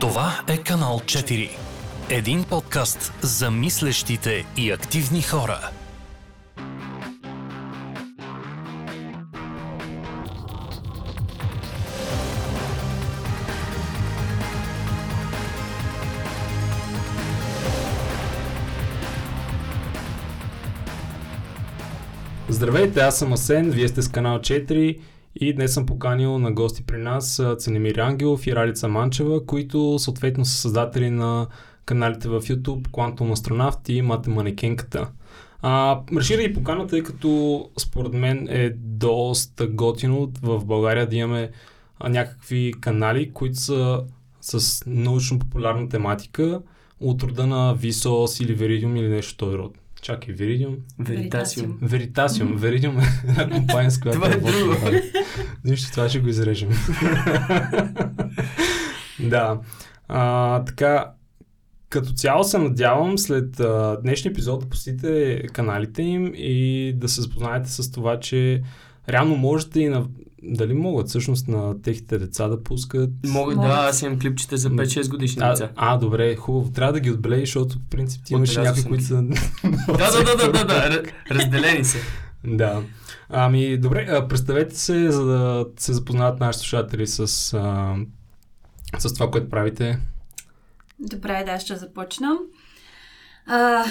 Това е канал 4. Един подкаст за мислещите и активни хора. Здравейте, аз съм Асен, вие сте с канал 4 и днес съм поканил на гости при нас Ценемир Ангелов и Ралица Манчева, които съответно са създатели на каналите в YouTube Quantum Astronaut и Матеманикенката. А, реши да ги покана, тъй като според мен е доста готино в България да имаме някакви канали, които са с научно-популярна тематика от рода на Vsauce или Veridium или нещо този род. Чакай, Veridium? Веритасиум. Veritaseum. Veridium е една компания, с която Това е друго. Нищо, това ще го изрежем. да. А, така, като цяло се надявам след а, днешния епизод да посетите каналите им и да се запознаете с това, че реално можете и на... Дали могат всъщност на техните деца да пускат... Мога Могат. да, аз имам клипчета за 5-6 годишни А, деца. а, добре, хубаво. Трябва да ги отбележиш, защото в принцип ти имаш някои, които са... Да, да, да, да, да, разделени са. Да. Ами, добре, представете се, за да се запознаят нашите слушатели с, а, с това, което правите. Добре, да, ще започна. А,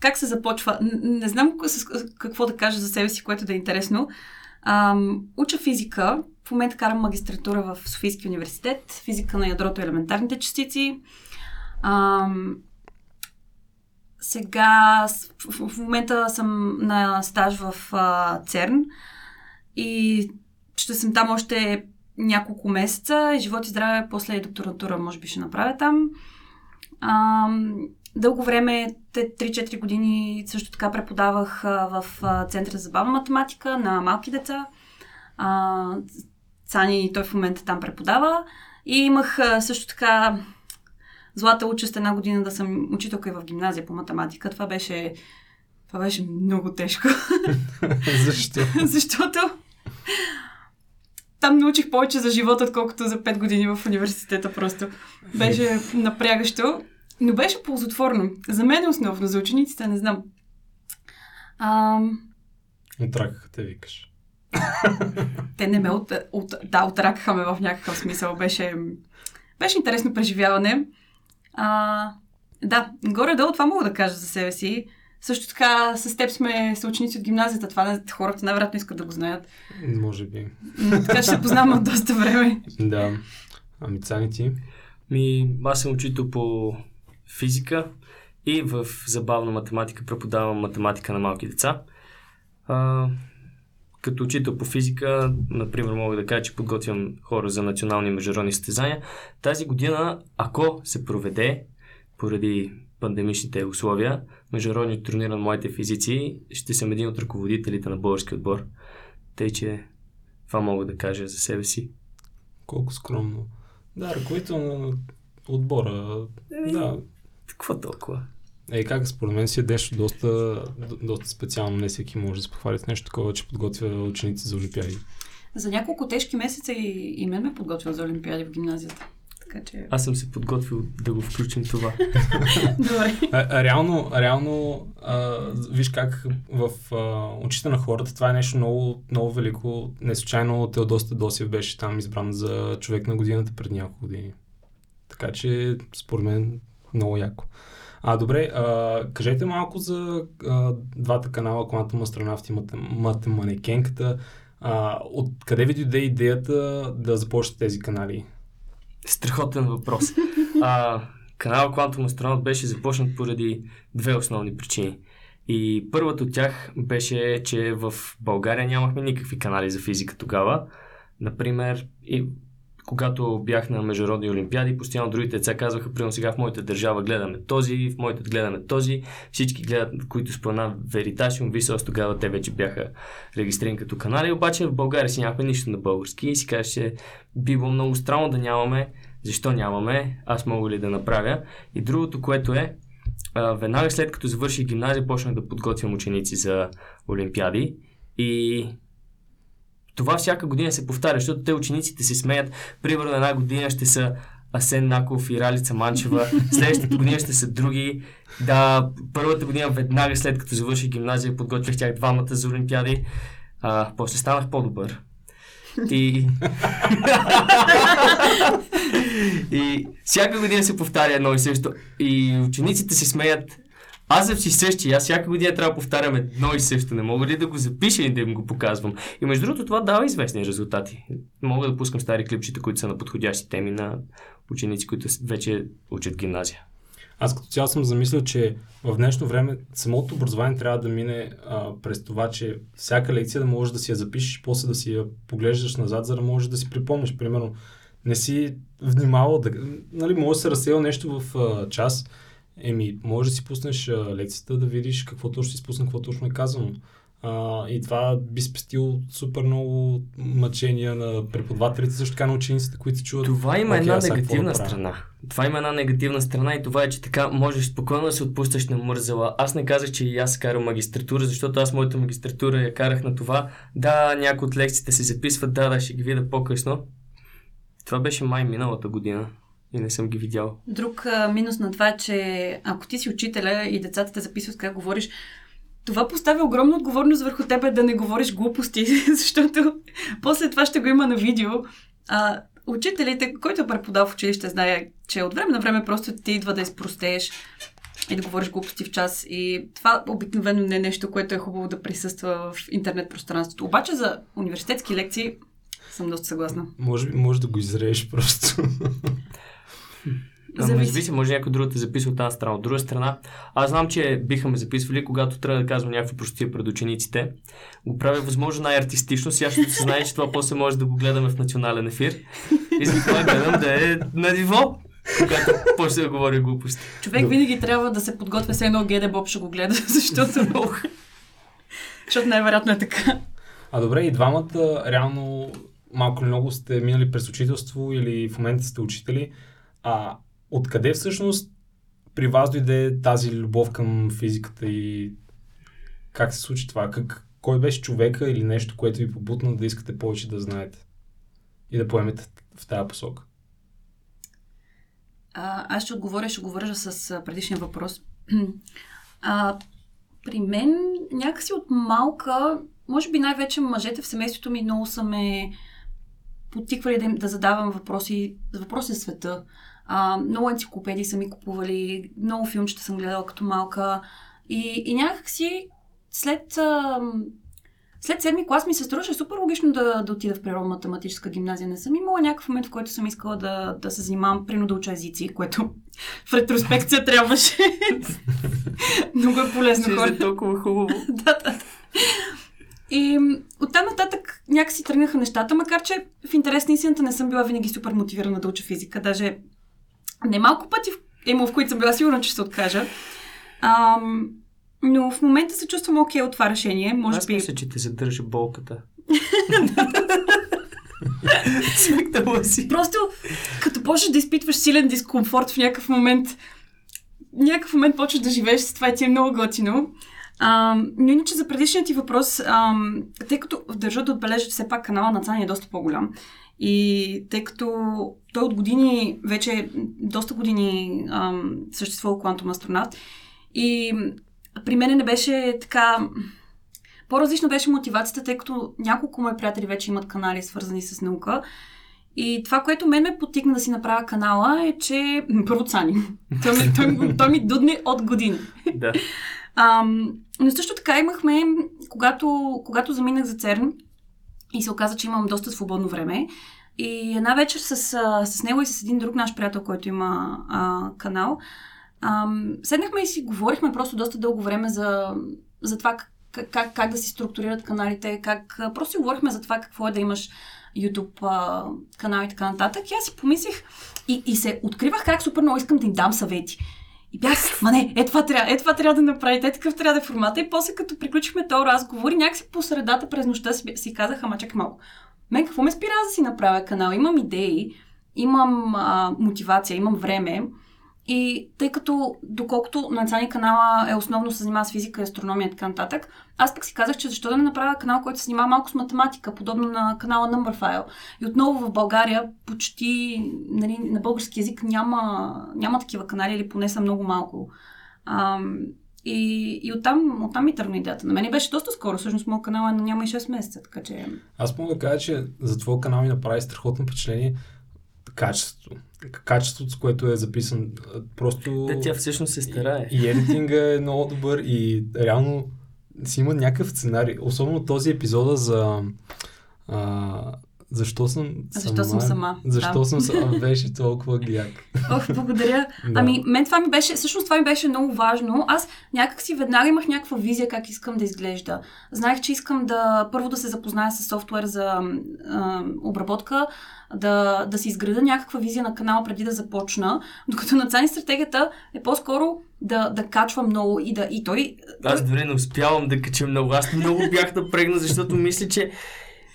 как се започва? Не знам с- какво да кажа за себе си, което да е интересно. А, уча физика. В момента карам магистратура в Софийския университет. Физика на ядрото и елементарните частици. А, сега в, момента съм на стаж в а, ЦЕРН и ще съм там още няколко месеца. Живот и здраве, после и докторатура може би ще направя там. А, дълго време, те 3-4 години също така преподавах в Центъра за забавна математика на малки деца. Цани, той в момента там преподава. И имах също така злата участ една година да съм учителка и в гимназия по математика. Това беше, това беше много тежко. Защо? Защото там научих повече за живота, отколкото за 5 години в университета просто. Беше напрягащо, но беше ползотворно. За мен основно, за учениците не знам. Ам, Отракаха те, викаш. те не ме от, от, да, отракаха ме в някакъв смисъл. Беше, беше интересно преживяване. А, да, горе-долу това мога да кажа за себе си. Също така с теб сме съученици от гимназията. Това не, хората най-вероятно искат да го знаят. Може би. М, Така че се познавам от доста време. Да. Ами Цани ти? Ми, аз съм учител по физика и в забавна математика преподавам математика на малки деца. А, като учител по физика, например, мога да кажа, че подготвям хора за национални и международни състезания. Тази година, ако се проведе, поради пандемичните условия, международни турнир на моите физици, ще съм един от ръководителите на български отбор. Тъй, че това мога да кажа за себе си. Колко скромно. Да, ръководител на отбора. Еми, Да. Какво толкова? Е, как според мен си е нещо доста, до- доста специално. Не всеки може да се похвали с нещо такова, че подготвя ученици за олимпиади. За няколко тежки месеца и, и мен ме подготвил за Олимпиади в гимназията. Така че... Аз съм се подготвил да го включим това. Добре. А, реално, реално а, виж как в а, очите на хората това е нещо много, много велико. Не случайно Теодос Тедосиев беше там избран за човек на годината преди няколко години. Така че, според мен, много яко. А, добре, а, кажете малко за а, двата канала Quantum Astronaut и Матем- Матеманикенката. А, от къде ви дойде идеята да започнете тези канали? Страхотен въпрос. А, канал Quantum Astronaut беше започнат поради две основни причини. И първата от тях беше, че в България нямахме никакви канали за физика тогава. Например, и когато бях на международни олимпиади, постоянно другите деца казваха, примерно сега в моята държава гледаме този, в моята гледаме този, всички гледат, които спомена Veritasium, Vsauce, тогава те вече бяха регистрирани като канали, обаче в България си нямахме нищо на български и си казваше, че би било много странно да нямаме, защо нямаме, аз мога ли да направя. И другото, което е, веднага след като завърших гимназия, почнах да подготвям ученици за олимпиади. И това всяка година се повтаря, защото те учениците се смеят. Примерно една година ще са Асен Наков и Ралица Манчева. Следващата година ще са други. Да, първата година веднага след като завърших гимназия, подготвих тях двамата за Олимпиади. А, после станах по-добър. И... и всяка година се повтаря едно и също. И учениците се смеят. Аз съм си същи. Аз всяка година трябва да повтарям едно и също. Не мога ли да го запиша и да им го показвам? И между другото това дава известни резултати. Мога да пускам стари клипчета, които са на подходящи теми на ученици, които вече учат гимназия. Аз като цяло съм замислил, че в днешно време самото образование трябва да мине а, през това, че всяка лекция да можеш да си я запишеш после да си я поглеждаш назад, за да можеш да си припомниш. Примерно, не си внимавал да... Нали, може да се разсеял нещо в а, час, еми, може да си пуснеш а, лекцията, да видиш какво точно си спусна, какво точно е казано. А, и това би спестил супер много мъчения на преподавателите, също така на учениците, които чуват. Това има една негативна страна. Това има една негативна страна и това е, че така можеш спокойно да се отпущаш на мързела. Аз не казах, че и аз карам магистратура, защото аз моята магистратура я карах на това. Да, някои от лекциите се записват, да, да, ще ги видя по-късно. Това беше май миналата година и не съм ги видял. Друг а, минус на това е, че ако ти си учителя и децата те записват как говориш, това поставя огромна отговорност върху тебе да не говориш глупости, защото после това ще го има на видео. А, учителите, който е преподал в училище, знае, че от време на време просто ти идва да изпростееш и да говориш глупости в час. И това обикновено не е нещо, което е хубаво да присъства в интернет пространството. Обаче за университетски лекции съм доста съгласна. Може би може да го изрееш просто. Зависи. зависи, може някой друг да записва от тази страна. От друга страна, аз знам, че биха ме записвали, когато трябва да казвам някакви простия пред учениците. Го правя възможно най-артистично, сега ще се знае, че това после може да го гледаме в национален ефир. И затова гледам да е на ниво, когато почне да говори глупости. Човек винаги трябва да се подготвя с едно Геде Боб ще го гледа, защото много. защото най-вероятно е така. А добре, и двамата реално малко или много сте минали през учителство или в момента сте учители. А Откъде всъщност при вас дойде тази любов към физиката и как се случи това? Как, кой беше човека или нещо, което ви побутна да искате повече да знаете и да поемете в тази посока? А, аз ще отговоря, ще го вържа с предишния въпрос. А, при мен някакси от малка, може би най-вече мъжете в семейството ми много са ме потиквали да, да задавам въпроси, въпроси света. А, много енциклопедии са ми купували, много филмчета съм гледала като малка. И, и някакси след, а, след седми клас ми се струваше супер логично да, да отида в природно-математическа гимназия. Не съм имала някакъв момент, в който съм искала да, да се занимавам прино да уча езици, което в ретроспекция трябваше. много е полезно. Ще е толкова хубаво. да, да. И оттам нататък някакси тръгнаха нещата, макар че в интерес на истината не съм била винаги супер мотивирана да уча физика. Даже Немалко пъти е в които съм била сигурна, че ще се откажа. Ам, но в момента се чувствам окей okay от това решение. Може Аз би... мисля, че те задържа болката. Смекнала си. Просто, като почнеш да изпитваш силен дискомфорт в някакъв момент, някакъв момент почваш да живееш с това и ти е много готино. Ам, но иначе за предишният ти въпрос, ам, тъй като държа да отбележа, че все пак канала на Цани е доста по-голям и тъй като той от години, вече доста години ам, съществува Quantum Astronaut и при мен не беше така... По-различна беше мотивацията, тъй като няколко мои приятели вече имат канали свързани с наука. И това, което мен ме потикна да си направя канала е, че... Първо Цани. Той ми, той, той ми дудни от години. Да. Ам, но също така имахме, когато, когато заминах за ЦЕРН, и се оказа, че имам доста свободно време. И една вечер с, с него и с един друг наш приятел, който има а, канал, а, седнахме и си говорихме просто доста дълго време за, за това как, как, как да си структурират каналите, как просто си говорихме за това какво е да имаш YouTube а, канал и така нататък. И аз си помислих и, и се откривах как супер много искам да им дам съвети. И бях, ма не, е това трябва, е това трябва да направите, е такъв трябва да е формата. И после като приключихме този разговор и някакси по средата през нощта си, си казах, ама чакай малко. Мен какво ме спира да си направя канал? Имам идеи, имам а, мотивация, имам време. И тъй като, доколкото на Цани канала е основно се занимава с физика, астрономия и така нататък, аз пък си казах, че защо да не направя канал, който се занимава малко с математика, подобно на канала Numberphile. И отново в България почти нали, на български язик няма, няма такива канали, или поне са много малко. Ам, и, и оттам, оттам ми тръгна идеята. На мен беше доста скоро, всъщност моят канал е няма и 6 месеца, така че... Аз мога да кажа, че за твоя канал ми направи страхотно впечатление качеството. Качеството, с което е записан. Просто... Да, тя всъщност се старае. И, и едитинга е много добър и реално си има някакъв сценарий. Особено този епизода за а, защо съм Защо съм сама? Защо да. съм сама? Беше толкова гяк. Ох, благодаря. Да. Ами, мен това ми беше, всъщност това ми беше много важно. Аз някак си веднага имах някаква визия как искам да изглежда. Знаех, че искам да първо да се запозная с софтуер за а, обработка, да, да си изграда някаква визия на канала преди да започна, докато на Цани стратегията е по-скоро да, да качва много и да и той... Аз дори не успявам да кача много. Аз много бях напрегна, защото мисля, че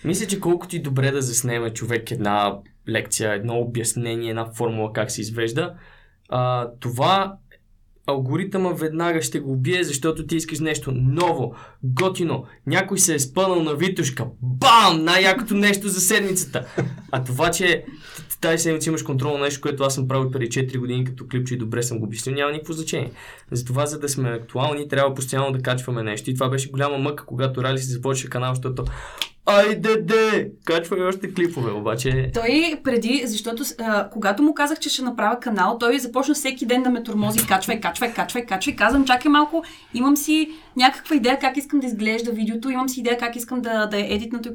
мисля, че колкото и добре да заснеме човек една лекция, едно обяснение, една формула как се извежда, а, това алгоритъма веднага ще го убие, защото ти искаш нещо ново, готино. Някой се е спънал на Витушка. Бам! Най-якото нещо за седмицата. А това, че тази седмица имаш контрол на нещо, което аз съм правил преди 4 години като клипче и добре съм го обяснил, няма никакво значение. Затова, за да сме актуални, трябва постоянно да качваме нещо. И това беше голяма мъка, когато Рали си започва канал, защото Айде де! Качваме още клипове, обаче... Той преди, защото а, когато му казах, че ще направя канал, той започна всеки ден да ме тормози, качвай, качвай, качвай, качвай. Казвам, чакай малко, имам си някаква идея как искам да изглежда видеото, имам си идея как искам да, да е едитнато.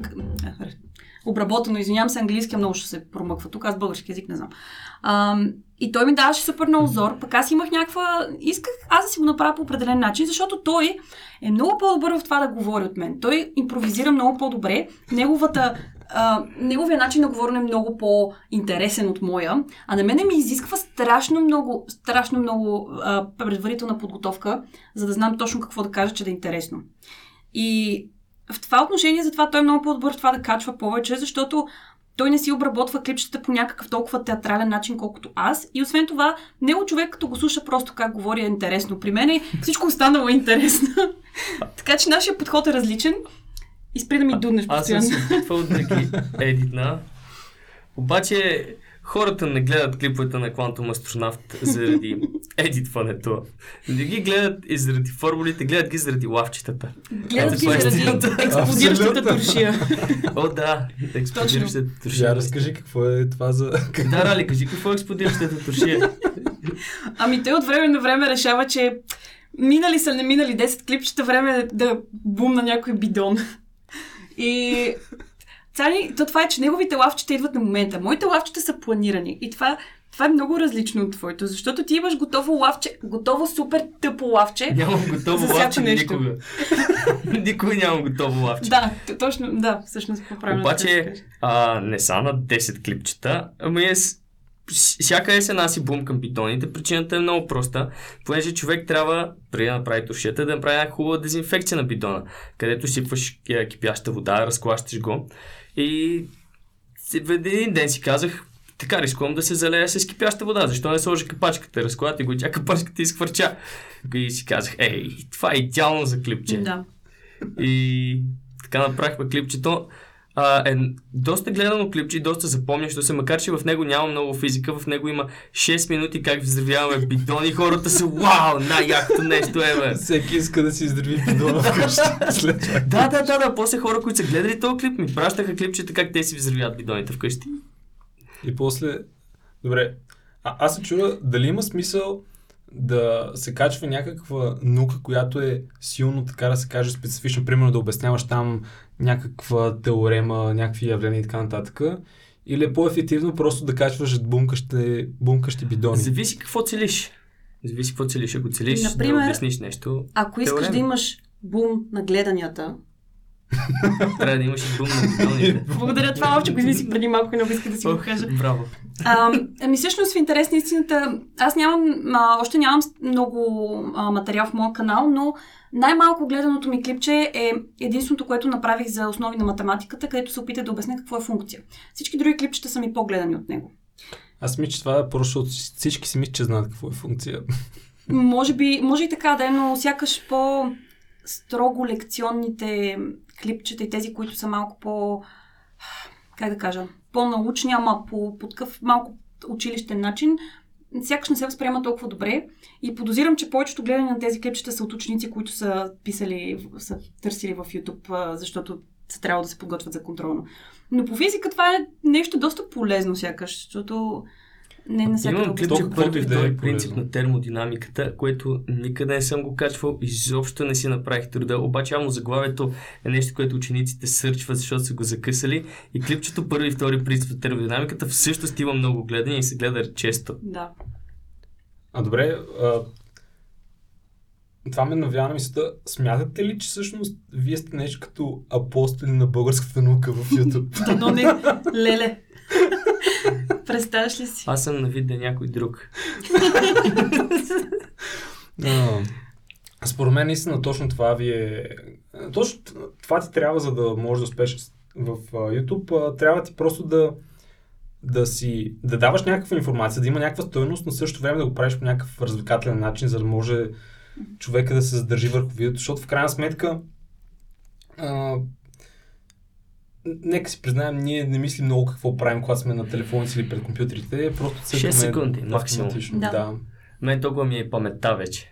Обработено, извинявам се, английски много ще се промъква тук, аз български язик не знам. А, и той ми даваше супер много зор, пък аз имах някаква... Исках аз да си го направя по определен начин, защото той е много по-добър в това да говори от мен. Той импровизира много по-добре. Неговата Uh, неговия начин на говорене е много по-интересен от моя, а на мене ми изисква страшно много, страшно много uh, предварителна подготовка, за да знам точно какво да кажа, че да е интересно. И в това отношение, затова той е много по-добър в това да качва повече, защото той не си обработва клипчета по някакъв толкова театрален начин, колкото аз. И освен това, него човек, като го слуша просто как говори е интересно. При мен е всичко останало е интересно. така че нашия подход е различен. И спри да ми дуднеш постоянно. Аз съм се опитвал да ги едитна. Обаче хората не гледат клиповете на Quantum Astronaut заради едитването. Не ги гледат и заради формулите, гледат ги заради лавчетата. Гледат ги заради експлодиращата туршия. О, да, експлодиращата туршия. Я разкажи какво е това за... Да, Рали, кажи какво е експлодиращата туршия. Ами той от време на време решава, че минали са не минали 10 клипчета, време е да бумна някой бидон. И Цани, то това е, че неговите лавчета идват на момента. Моите лавчета са планирани. И това, това е много различно от твоето, защото ти имаш готово лавче, готово супер тъпо лавче. Нямам готово лавче нещо. никога. Никога нямам готово лавче. Да, точно, да, всъщност поправям. Обаче, а, не са на 10 клипчета, ами е всяка есен аз си бум към питоните. Причината е много проста, понеже човек трябва, преди да направи тушията, да направи една хубава дезинфекция на бидона, където сипваш кипяща вода, разклащаш го. И в един ден си казах, така рискувам да се залея с кипяща вода. Защо не сложи капачката, разклати го тя капачката изхвърча. И си казах, ей, това е идеално за клипче. Да. И така направихме клипчето. А, е доста гледано клипче и доста запомнящо се, макар че в него няма много физика, в него има 6 минути как взривяваме бидони хората са вау, най-якото нещо е, бе. Всеки иска да си издърви бидона вкъщи. да, да, да, да, после хора, които са гледали този клип, ми пращаха клипчета как те си взривяват бидоните вкъщи. И после... Добре, а, аз се чува дали има смисъл да се качва някаква наука, която е силно, така да се каже, специфично, примерно да обясняваш там някаква теорема, някакви явления и така нататък. Или е по-ефективно просто да качваш бумкащи, бумкащи бидони? Зависи какво целиш. Зависи какво целиш. Ако целиш Например, да обясниш нещо. Ако искаш теорема. да имаш бум на гледанията, трябва да имаш бум на. Благодаря, това още го измислих преди малко и не иска да си го кажа. Браво. А, ами всъщност в интерес на истината, аз нямам, а, още нямам много а, материал в моя канал, но най-малко гледаното ми клипче е единственото, което направих за основи на математиката, където се опитах да обясня какво е функция. Всички други клипчета са ми по-гледани от него. Аз мисля, че това е просто, всички си мислят, че знаят какво е функция. Може би, може и така да е, но сякаш по строго лекционните клипчета и тези, които са малко по, как да кажа, по-научни, ама по, по такъв малко училищен начин, сякаш не се възприема толкова добре. И подозирам, че повечето гледане на тези клипчета са от ученици, които са писали, са търсили в YouTube, защото са трябва да се подготвят за контролно. Но по физика това е нещо доста полезно, сякаш, защото не на всяка Имам клипче първи и да е втори принцип на термодинамиката, което никъде не съм го качвал, изобщо не си направих труда. Обаче явно заглавието е нещо, което учениците сърчват, защото са го закъсали. И клипчето първи и втори принцип на термодинамиката всъщност има много гледания и се гледа често. Да. А добре, а, това ме навява на мисълта. Смятате ли, че всъщност вие сте нещо като апостоли на българската наука в YouTube? Дано не. Леле. Представяш ли си? Аз съм на вид да е някой друг. А, според мен наистина точно това ви е... Точно това ти трябва, за да можеш да успеш в YouTube. Трябва ти просто да да си, да даваш някаква информация, да има някаква стоеност, но в същото време да го правиш по някакъв развлекателен начин, за да може човека да се задържи върху видеото, защото в крайна сметка а, нека си признаем, ние не мислим много какво правим, когато сме на телефоните си или пред компютрите, просто цъкаме секунди, максимум. Да. да. Мен толкова ми е паметта вече.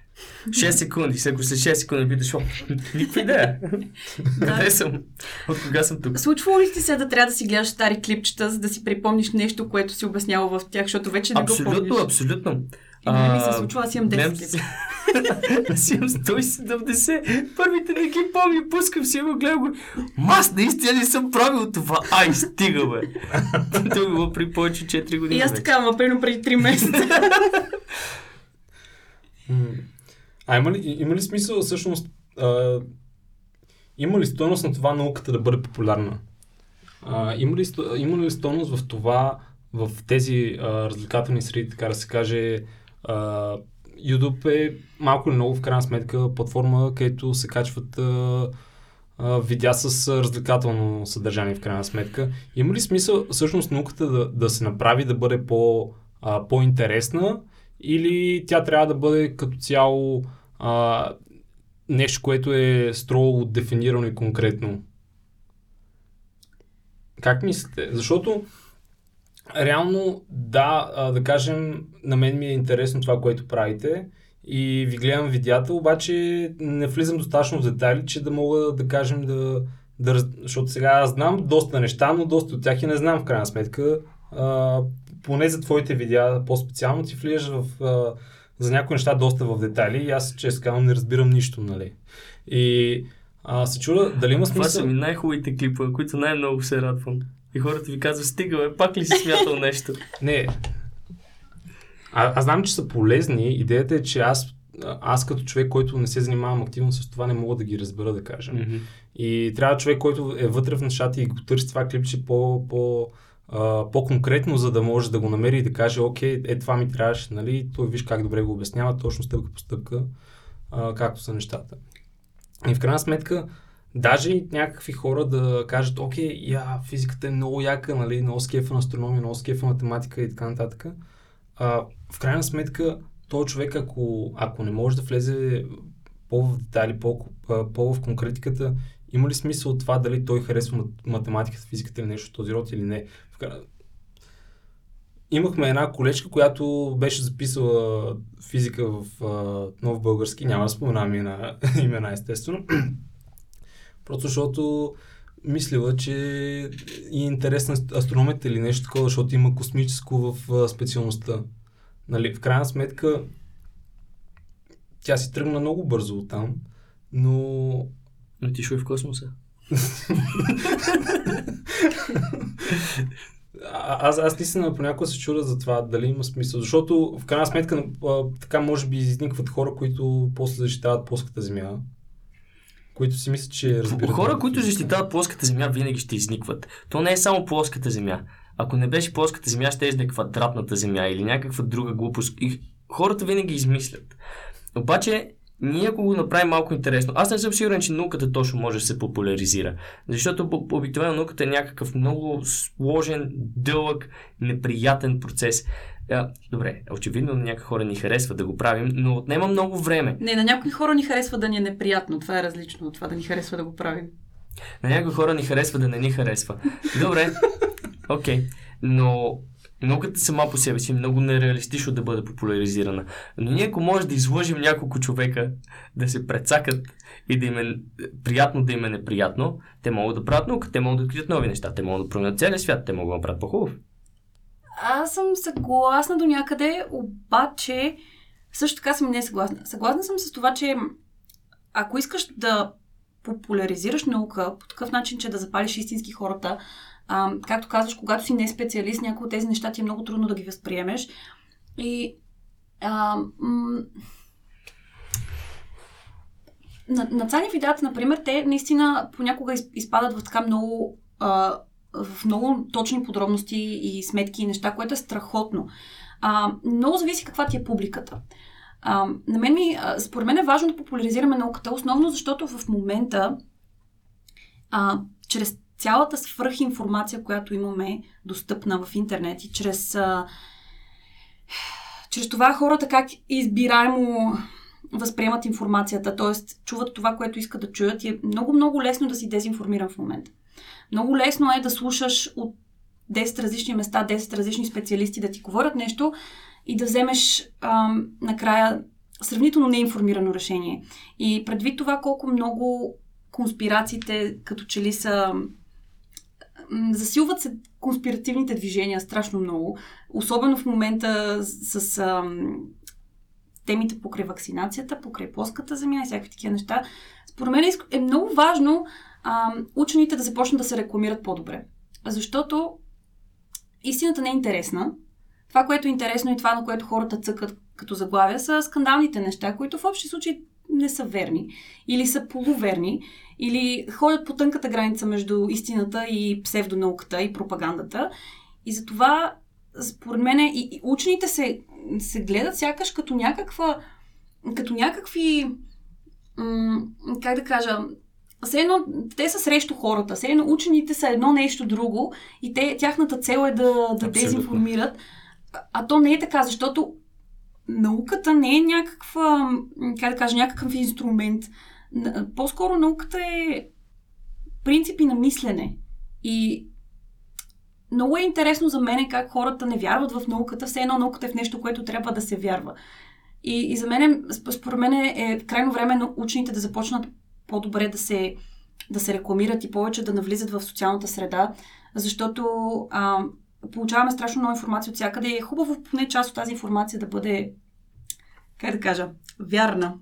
6 секунди, след ако след 6 секунди питаш, никаква идея. Къде съм? От кога съм тук? Случвало ли ти се да трябва да си гледаш стари клипчета, за да си припомниш нещо, което си обяснявал в тях, защото вече не го Абсолютно, помниш? абсолютно. И не ми се случва, аз имам 10 гледам клипа. си- Аз имам 170. Първите не ги помня, пускам си го, гледам го. Аз наистина не съм правил това. Ай, стига, бе. Това било при повече 4 години. И аз така, ама примерно преди 3 месеца. А има ли, има ли смисъл всъщност, а, има ли стойност на това науката да бъде популярна? А, има, ли, има ли стойност в това, в тези а, развлекателни среди, така да се каже, а, YouTube е малко или много в крайна сметка платформа, където се качват а, а, видеа с развлекателно съдържание в крайна сметка. Има ли смисъл всъщност науката да, да се направи да бъде по, а, по-интересна или тя трябва да бъде като цяло а, нещо, което е строго дефинирано и конкретно? Как мислите? Защото реално, да, а, да кажем, на мен ми е интересно това, което правите и ви гледам видеята, обаче не влизам достатъчно в детайли, че да мога да кажем да, да защото сега аз знам доста неща, но доста от тях и не знам в крайна сметка. А, поне за твоите видеа по-специално ти влияш в, а, за някои неща доста в детайли и аз честно казвам не разбирам нищо, нали. И а, се чуда дали има Това са смисъл... ми най-хубавите клипове, които най-много се радвам. И хората ви казват, стига, бе, пак ли си смятал нещо? Не. А, аз знам, че са полезни. Идеята е, че аз, аз като човек, който не се занимавам активно с това, не мога да ги разбера, да кажем. Мгм. И трябва човек, който е вътре в нещата и го търси това клипче по, по, по-конкретно, за да може да го намери и да каже, окей, е това ми трябваше, нали? Той виж как добре го обяснява, точно стъпка по стъпка, а, както са нещата. И в крайна сметка, даже и някакви хора да кажат, окей, я, физиката е много яка, нали, много скефа на астрономия, много скефа математика и така нататък. А, в крайна сметка, този човек, ако, ако не може да влезе по-в детайли, по, по-в конкретиката, има ли смисъл от това дали той харесва мат- математиката, физиката или нещо от този род или не? В. Имахме една колечка, която беше записала физика в а, нов български, няма да споменавам имена естествено. Просто защото мислила, че и интересна астрономията или нещо такова, защото има космическо в специалността. Нали, в крайна сметка тя си тръгна много бързо оттам, но Но ти шо в космоса. А, аз, аз наистина понякога се чудя за това дали има смисъл, защото в крайна сметка а, така може би изникват хора, които после защитават плоската земя, които си мислят, че разбират. Хора, които защитават плоската земя, винаги ще изникват. То не е само плоската земя. Ако не беше плоската земя, ще е квадратната земя или някаква друга глупост. И хората винаги измислят. Обаче, ние ако го направим малко интересно, аз не съм сигурен, че науката точно може да се популяризира. Защото обикновено науката е някакъв много сложен, дълъг, неприятен процес. А, добре, очевидно на някои хора ни харесва да го правим, но отнема много време. Не, на някои хора ни харесва да ни е неприятно. Това е различно от това да ни харесва да го правим. На някои хора ни харесва да не ни харесва. Добре, окей. Okay. Но науката сама по себе си е много нереалистично да бъде популяризирана. Но ние ако може да излъжим няколко човека да се прецакат и да им е приятно да им е неприятно, те могат да правят наука, те могат да открият нови неща, те могат да променят целия свят, те могат да направят по-хубав. Аз съм съгласна до някъде, обаче също така съм не съгласна. Съгласна съм с това, че ако искаш да популяризираш наука по такъв начин, че да запалиш истински хората, а, както казваш, когато си не специалист, някои от тези неща ти е много трудно да ги възприемеш. И а, м- на, на Цани видеята, например, те наистина понякога из, изпадат в така много а, в много точни подробности и сметки и неща, което е страхотно. А, много зависи каква ти е публиката. А, на мен ми, според мен е важно да популяризираме науката, основно защото в момента, а, чрез цялата свръхинформация, която имаме достъпна в интернет и чрез, а, чрез това хората как избираемо възприемат информацията, т.е. чуват това, което искат да чуят и е много-много лесно да си дезинформиран в момента. Много лесно е да слушаш от 10 различни места, 10 различни специалисти да ти говорят нещо и да вземеш ам, накрая сравнително неинформирано решение. И предвид това колко много конспирациите като че ли са засилват се конспиративните движения страшно много, особено в момента с, ам, темите покрай вакцинацията, покрай плоската земя и всякакви такива неща. Според мен е много важно а, учените да започнат да се рекламират по-добре. Защото истината не е интересна. Това, което е интересно и това, на което хората цъкат като заглавия, са скандалните неща, които в общи случаи не са верни. Или са полуверни. Или ходят по тънката граница между истината и псевдонауката и пропагандата. И затова, според мен, и, и учените се, се гледат сякаш като някаква като някакви м- как да кажа, все едно, те са срещу хората, все едно учените са едно нещо друго и те, тяхната цел е да, да дезинформират. А, а то не е така, защото науката не е някаква, как да кажа, някакъв инструмент. По-скоро науката е принципи на мислене. И много е интересно за мен как хората не вярват в науката, все едно науката е в нещо, което трябва да се вярва. И, и за мен, според мен е крайно време на учените да започнат по-добре да се, да се рекламират и повече да навлизат в социалната среда, защото а, получаваме страшно много информация от всякъде и е хубаво поне част от тази информация да бъде, как да кажа, вярна.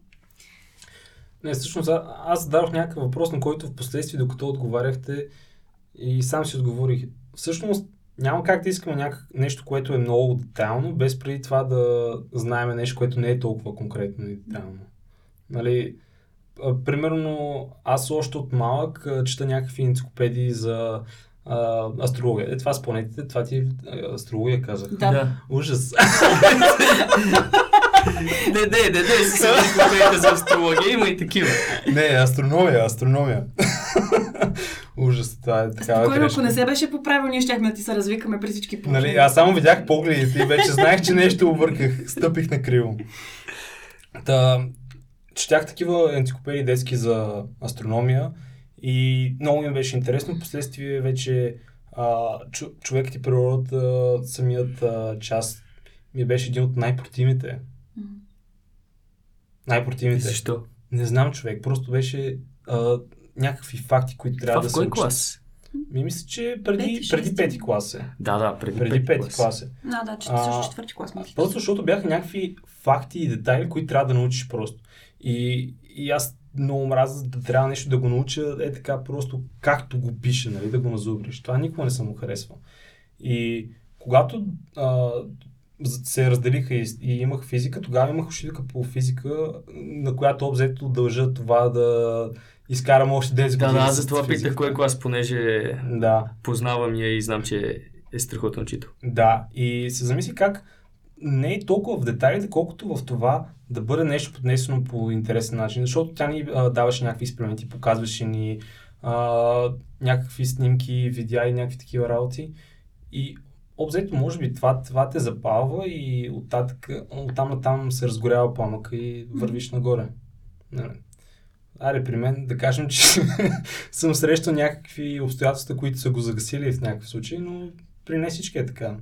Не, всъщност аз зададох някакъв въпрос, на който в последствие, докато отговаряхте и сам си отговорих. Всъщност няма как да искаме някак, нещо, което е много детайлно, без преди това да знаем нещо, което не е толкова конкретно и детайлно. Нали, примерно, аз още от малък чета някакви енциклопедии за а, астрология. Е, това с планетите, това ти астрология казах. Да. да. Ужас. не, не, не, не, си се за астрология, има и такива. Не, астрономия, астрономия. Ужас, това е така. Спокойно, ако не се беше поправил, ние щяхме да ти се развикаме при всички положения. Нали, аз само видях погледите и вече знаех, че нещо обърках. Стъпих на криво. Та, четях такива енциклопедии детски за астрономия и много ми беше интересно. Последствие вече а, човекът и природата, самият а, част ми беше един от най-противните. Най-противните. Защо? Не знам човек, просто беше а, някакви факти, които трябва Това да се учат. клас? Ми мисля, че преди, пети, преди пети клас е. Да, да, преди, преди пети, пети клас е. Да, да, че също четвърти клас мисля. Просто защото бяха някакви факти и детайли, които трябва да научиш просто. И, и аз много мразя да трябва нещо да го науча е така просто както го пише, нали, да го назубриш. Това никога не съм го харесвал. И когато а, се разделиха и, и имах физика, тогава имах учителка по физика, на която обзето дължа това да изкарам още 10 години. Да, да, за това питах кой клас, понеже да. познавам я и знам, че е страхотен учител. Да, и се замисли как не е толкова в детайлите, колкото в това да бъде нещо поднесено по интересен начин, защото тя ни а, даваше някакви експерименти, показваше ни а, някакви снимки, видеа и някакви такива работи. И обзето, може би това, това те запалва и оттатък, оттам на там се разгорява пламъка и вървиш нагоре. Аре, при мен да кажем, че съм срещал някакви обстоятелства, които са го загасили в някакъв случай, но при не всички е така.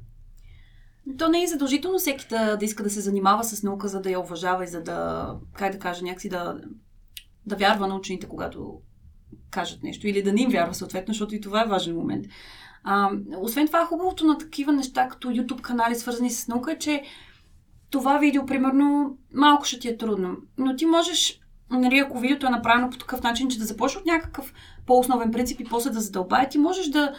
То не е задължително всеки да, да иска да се занимава с наука, за да я уважава и за да, как да кажа, някакси да, да вярва на учените, когато кажат нещо. Или да не им вярва съответно, защото и това е важен момент. А, освен това, хубавото на такива неща, като YouTube канали, свързани с наука, е, че това видео, примерно, малко ще ти е трудно. Но ти можеш, нали, ако видеото е направено по такъв начин, че да започне от някакъв по-основен принцип и после да задълбае, ти можеш да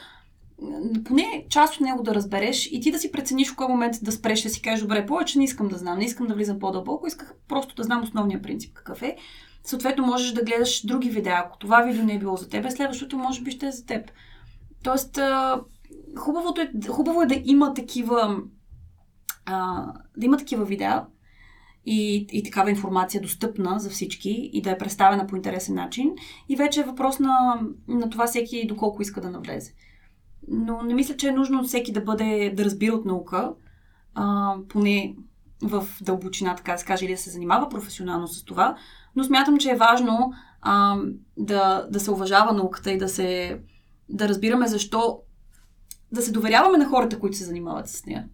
поне част от него да разбереш и ти да си прецениш в кой момент да спреш, да си кажеш, добре, повече не искам да знам, не искам да влизам по-дълбоко, исках просто да знам основния принцип какъв е. Съответно, можеш да гледаш други видеа. Ако това видео не е било за теб, следващото може би ще е за теб. Тоест, хубавото е, хубаво е да има такива да има такива видеа и, и такава информация достъпна за всички и да е представена по интересен начин. И вече е въпрос на, на това всеки доколко иска да навлезе. Но не мисля, че е нужно всеки да бъде, да разбира от наука, а, поне в дълбочина, така да се каже, или да се занимава професионално с това. Но смятам, че е важно а, да, да се уважава науката и да се да разбираме защо да се доверяваме на хората, които се занимават с нея.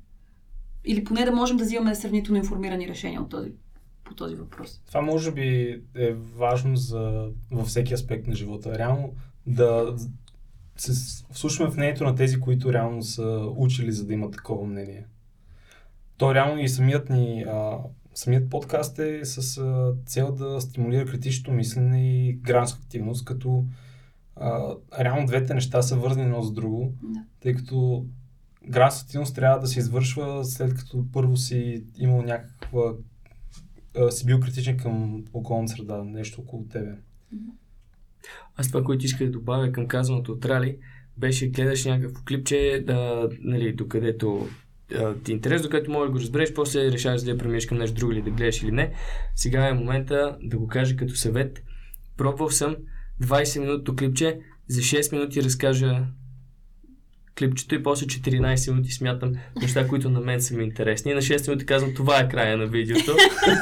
Или поне да можем да взимаме сравнително информирани решения от този, по този въпрос. Това може би е важно за, във всеки аспект на живота. Реално да се вслушваме в мнението на тези, които реално са учили, за да имат такова мнение. То реално и самият ни а, самият подкаст е с а, цел да стимулира критичното мислене и гражданска активност, като а, реално двете неща са вързани едно с друго, Да. тъй като гражданска активност трябва да се извършва след като първо си имал някаква а, си бил критичен към околната среда, нещо около тебе. Аз това, което исках да добавя към казаното от Рали, беше гледаш някакво клипче, да, нали, докъдето ти е интерес, докъдето можеш да го разбереш, после решаваш да преминеш към нещо друго или да гледаш или не. Сега е момента да го кажа като съвет. Пробвал съм 20 минутно клипче, за 6 минути разкажа клипчето и после 14 минути смятам неща, които на мен са ми интересни. И на 6 минути казвам, това е края на видеото.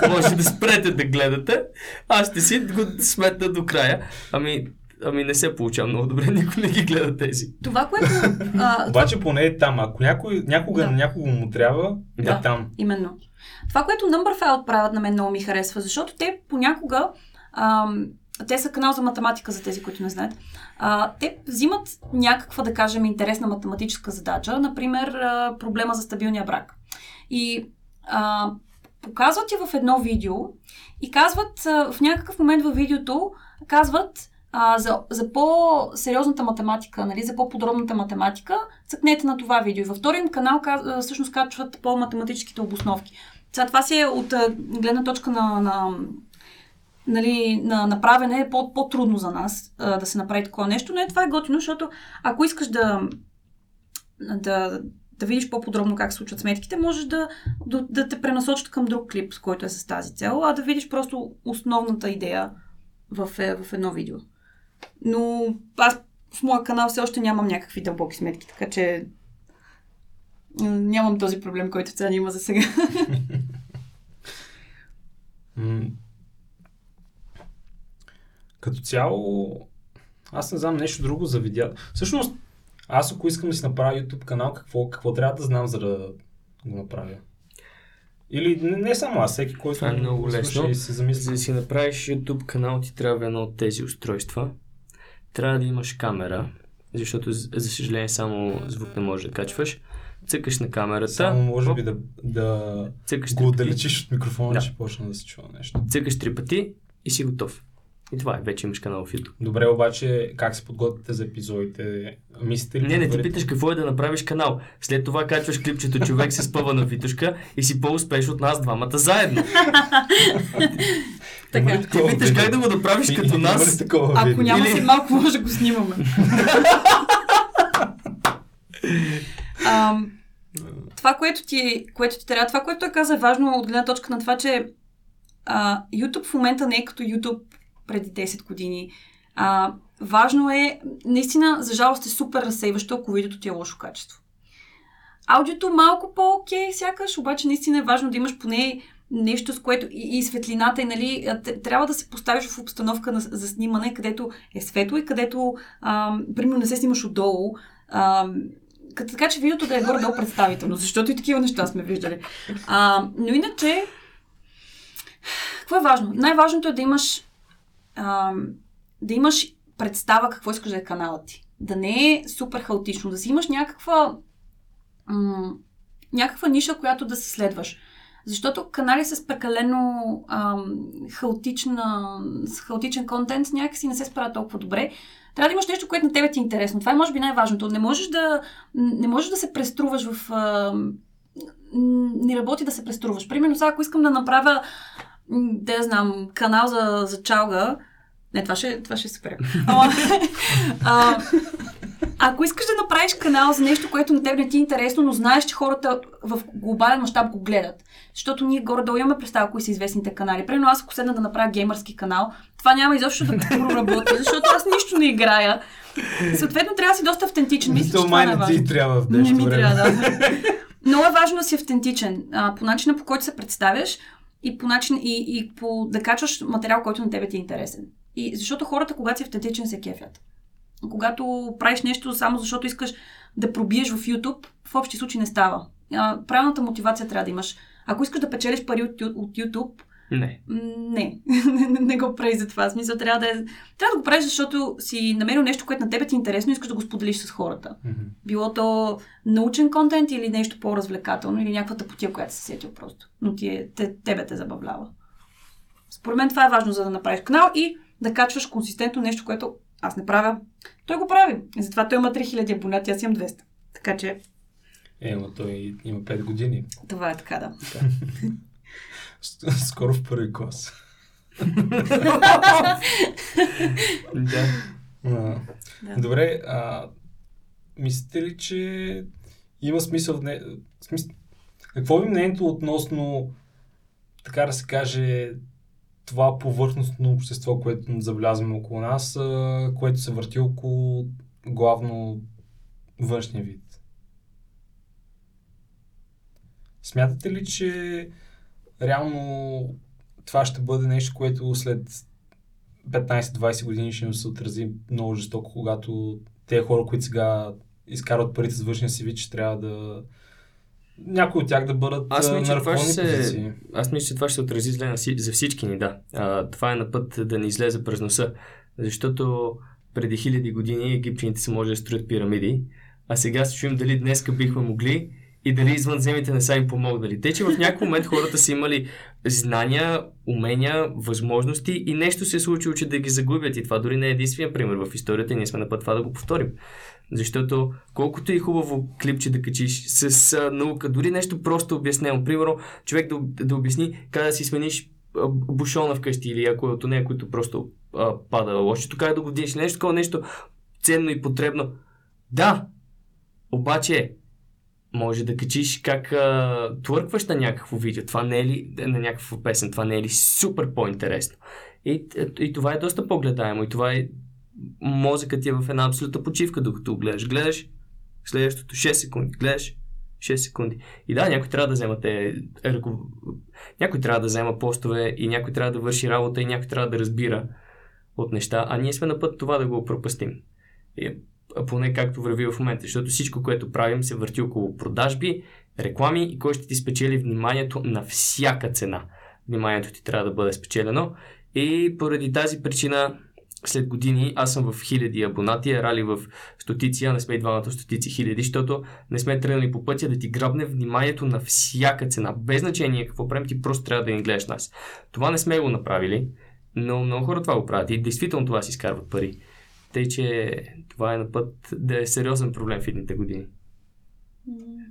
Може да спрете да гледате. Аз ще си го сметна до края. Ами, ами не се получава много добре, никой не ги гледа тези. Това, което... А, Обаче поне е там. Ако някой, някога Да. на някого му трябва, Да. е там. Именно. Това, което Numberphile правят на мен много ми харесва, защото те понякога, ам, те са канал за математика за тези, които не знаят, а, те взимат някаква, да кажем, интересна математическа задача, например а, проблема за стабилния брак. И а, показват ти в едно видео и казват, а, в някакъв момент във видеото, казват а, за, за по-сериозната математика, нали, за по-подробната математика, цъкнете на това видео. И във втория канал каз- всъщност качват по-математическите обосновки. Сега това си е от гледна точка на, на, нали, на направене е по- по-трудно за нас а, да се направи такова нещо, но е, това е готино, защото ако искаш да, да, да видиш по-подробно как се случват сметките, можеш да, да, да те пренасочат към друг клип, с който е с тази цел, а да видиш просто основната идея в, е, в едно видео. Но аз в моя канал все още нямам някакви дълбоки сметки, така че нямам този проблем, който Цаня има за сега. Като цяло, аз не знам нещо друго за видеа. Всъщност, аз ако искам да си направя YouTube канал, какво, какво трябва да знам, за да го направя? Или не, не само аз, всеки, който Това е много лесно. и се замисли. За да си направиш YouTube канал ти трябва едно от тези устройства. Трябва да имаш камера, защото за съжаление само звук не можеш да качваш. Цъкаш на камерата. Само може би да, да цъкаш го отдалечиш от микрофона, Да. ще почне да се чува нещо. цъкаш три пъти и си готов. И това е, вече имаш канал в YouTube. Добре, обаче как се подготвяте за епизодите? Мислите ли? Не, не, ти питаш какво е да направиш канал. След това качваш клипчето човек се спъва на Витушка и си по-успеш от нас двамата заедно. Така. Ти питаш как да го направиш като нас. Ако видео? няма Или- след малко, може да го снимаме. Ам, това, което ти, което ти трябва, това, което той каза е важно от гледна точка на това, че а, YouTube в момента не е като YouTube преди 10 години. А, важно е, наистина, за жалост е супер разсейващо, ако видеото ти е лошо качество. Аудиото малко по-окей, сякаш, обаче наистина е важно да имаш поне нещо, с което и, и светлината, и нали, трябва да се поставиш в обстановка на, за снимане, където е светло и където, а, примерно, не се снимаш отдолу. А, така че видеото да е горе-долу представително, защото и такива неща сме виждали. А, но иначе, какво е важно? Най-важното е да имаш да имаш представа какво искаш да е каналът ти. Да не е супер хаотично, да си имаш някаква м- някаква ниша, която да се следваш. Защото канали с прекалено ам, хаотична, с хаотичен контент някакси не се справят толкова добре. Трябва да имаш нещо, което на тебе ти е интересно. Това е може би най-важното. Не можеш да, не можеш да се преструваш в... Ам, не работи да се преструваш. Примерно сега, ако искам да направя да знам, канал за, за чалга, не, това ще, това ще е супер. а, а, ако искаш да направиш канал за нещо, което на теб не ти е интересно, но знаеш, че хората в глобален мащаб го гледат. Защото ние горе-долу имаме представа кои са известните канали. Примерно аз ако седна да направя геймърски канал, това няма изобщо да проработи, защото аз нищо не играя. Съответно, трябва да си доста автентичен. Мисля, че това не ти трябва в Не ми трябва, да. Много е важно да си автентичен. А, по начина по който се представяш и по начин и, и по да качваш материал, който на тебе ти е интересен. И защото хората, когато си автентичен, се кефят. Когато правиш нещо само защото искаш да пробиеш в YouTube, в общи случаи не става. Правилната мотивация трябва да имаш. Ако искаш да печелиш пари от, от YouTube, не. Не. не го прави за това. Смисъл, трябва да, е... трябва да го правиш, защото си намерил нещо, което на тебе ти е интересно и искаш да го споделиш с хората. Mm-hmm. Било то научен контент или нещо по-развлекателно, или някаква тъпотия, която се сетил просто. Но ти е, те, тебе те забавлява. Според мен това е важно, за да направиш канал и да качваш консистентно нещо, което аз не правя. Той го прави. И затова той има 3000 абонати, аз имам 200. Така че... Е, но той има 5 години. Това е така, да. Скоро в първи клас. да. А, Добре, а, мислите ли, че има смисъл в не... Смисъл... Какво ви мнението относно, така да се каже, това повърхностно общество, което забелязваме около нас, което се върти около главно външния вид. Смятате ли, че реално това ще бъде нещо, което след 15-20 години ще се отрази много жестоко, когато те хора, които сега изкарват парите с външния си вид, че трябва да някои от тях да бъдат аз мисля, на това ще се... Аз мисля, че това ще се отрази зле за всички ни, да. А, това е на път да ни излезе през носа, защото преди хиляди години египтяните са можели да строят пирамиди, а сега се чуем дали днеска бихме могли и дали извънземните не са им помогнали. Те, че в някакъв момент хората са имали знания, умения, възможности и нещо се е случило, че да ги загубят. И това дори не е единствения пример в историята и ние сме на път това да го повторим. Защото колкото и хубаво клипче да качиш с а, наука, дори нещо просто обяснено. Примерно, човек да, да обясни как да си смениш а, бушона вкъщи или ако е от нея, които просто а, пада лошото, как да го вдигнеш. Нещо такова, нещо ценно и потребно. Да, обаче може да качиш как а, твъркваш на някакво видео. Това не е ли на някаква песен? Това не е ли супер по-интересно? И, и това е доста по-гледаемо. И това е мозъкът ти е в една абсолютна почивка, докато гледаш. Гледаш, следващото 6 секунди, гледаш, 6 секунди. И да, някой трябва да взема те, някой трябва да взема постове и някой трябва да върши работа и някой трябва да разбира от неща, а ние сме на път това да го пропастим. Поне както върви в момента, защото всичко, което правим, се върти около продажби, реклами и кой ще ти спечели вниманието на всяка цена. Вниманието ти трябва да бъде спечелено и поради тази причина след години аз съм в хиляди абонати, рали в стотици, а не сме и двамата стотици хиляди, защото не сме тръгнали по пътя да ти грабне вниманието на всяка цена. Без значение какво правим, ти просто трябва да ни гледаш нас. Това не сме го направили, но много хора това го правят и действително това си изкарват пари. Тъй, че това е на път да е сериозен проблем в едните години.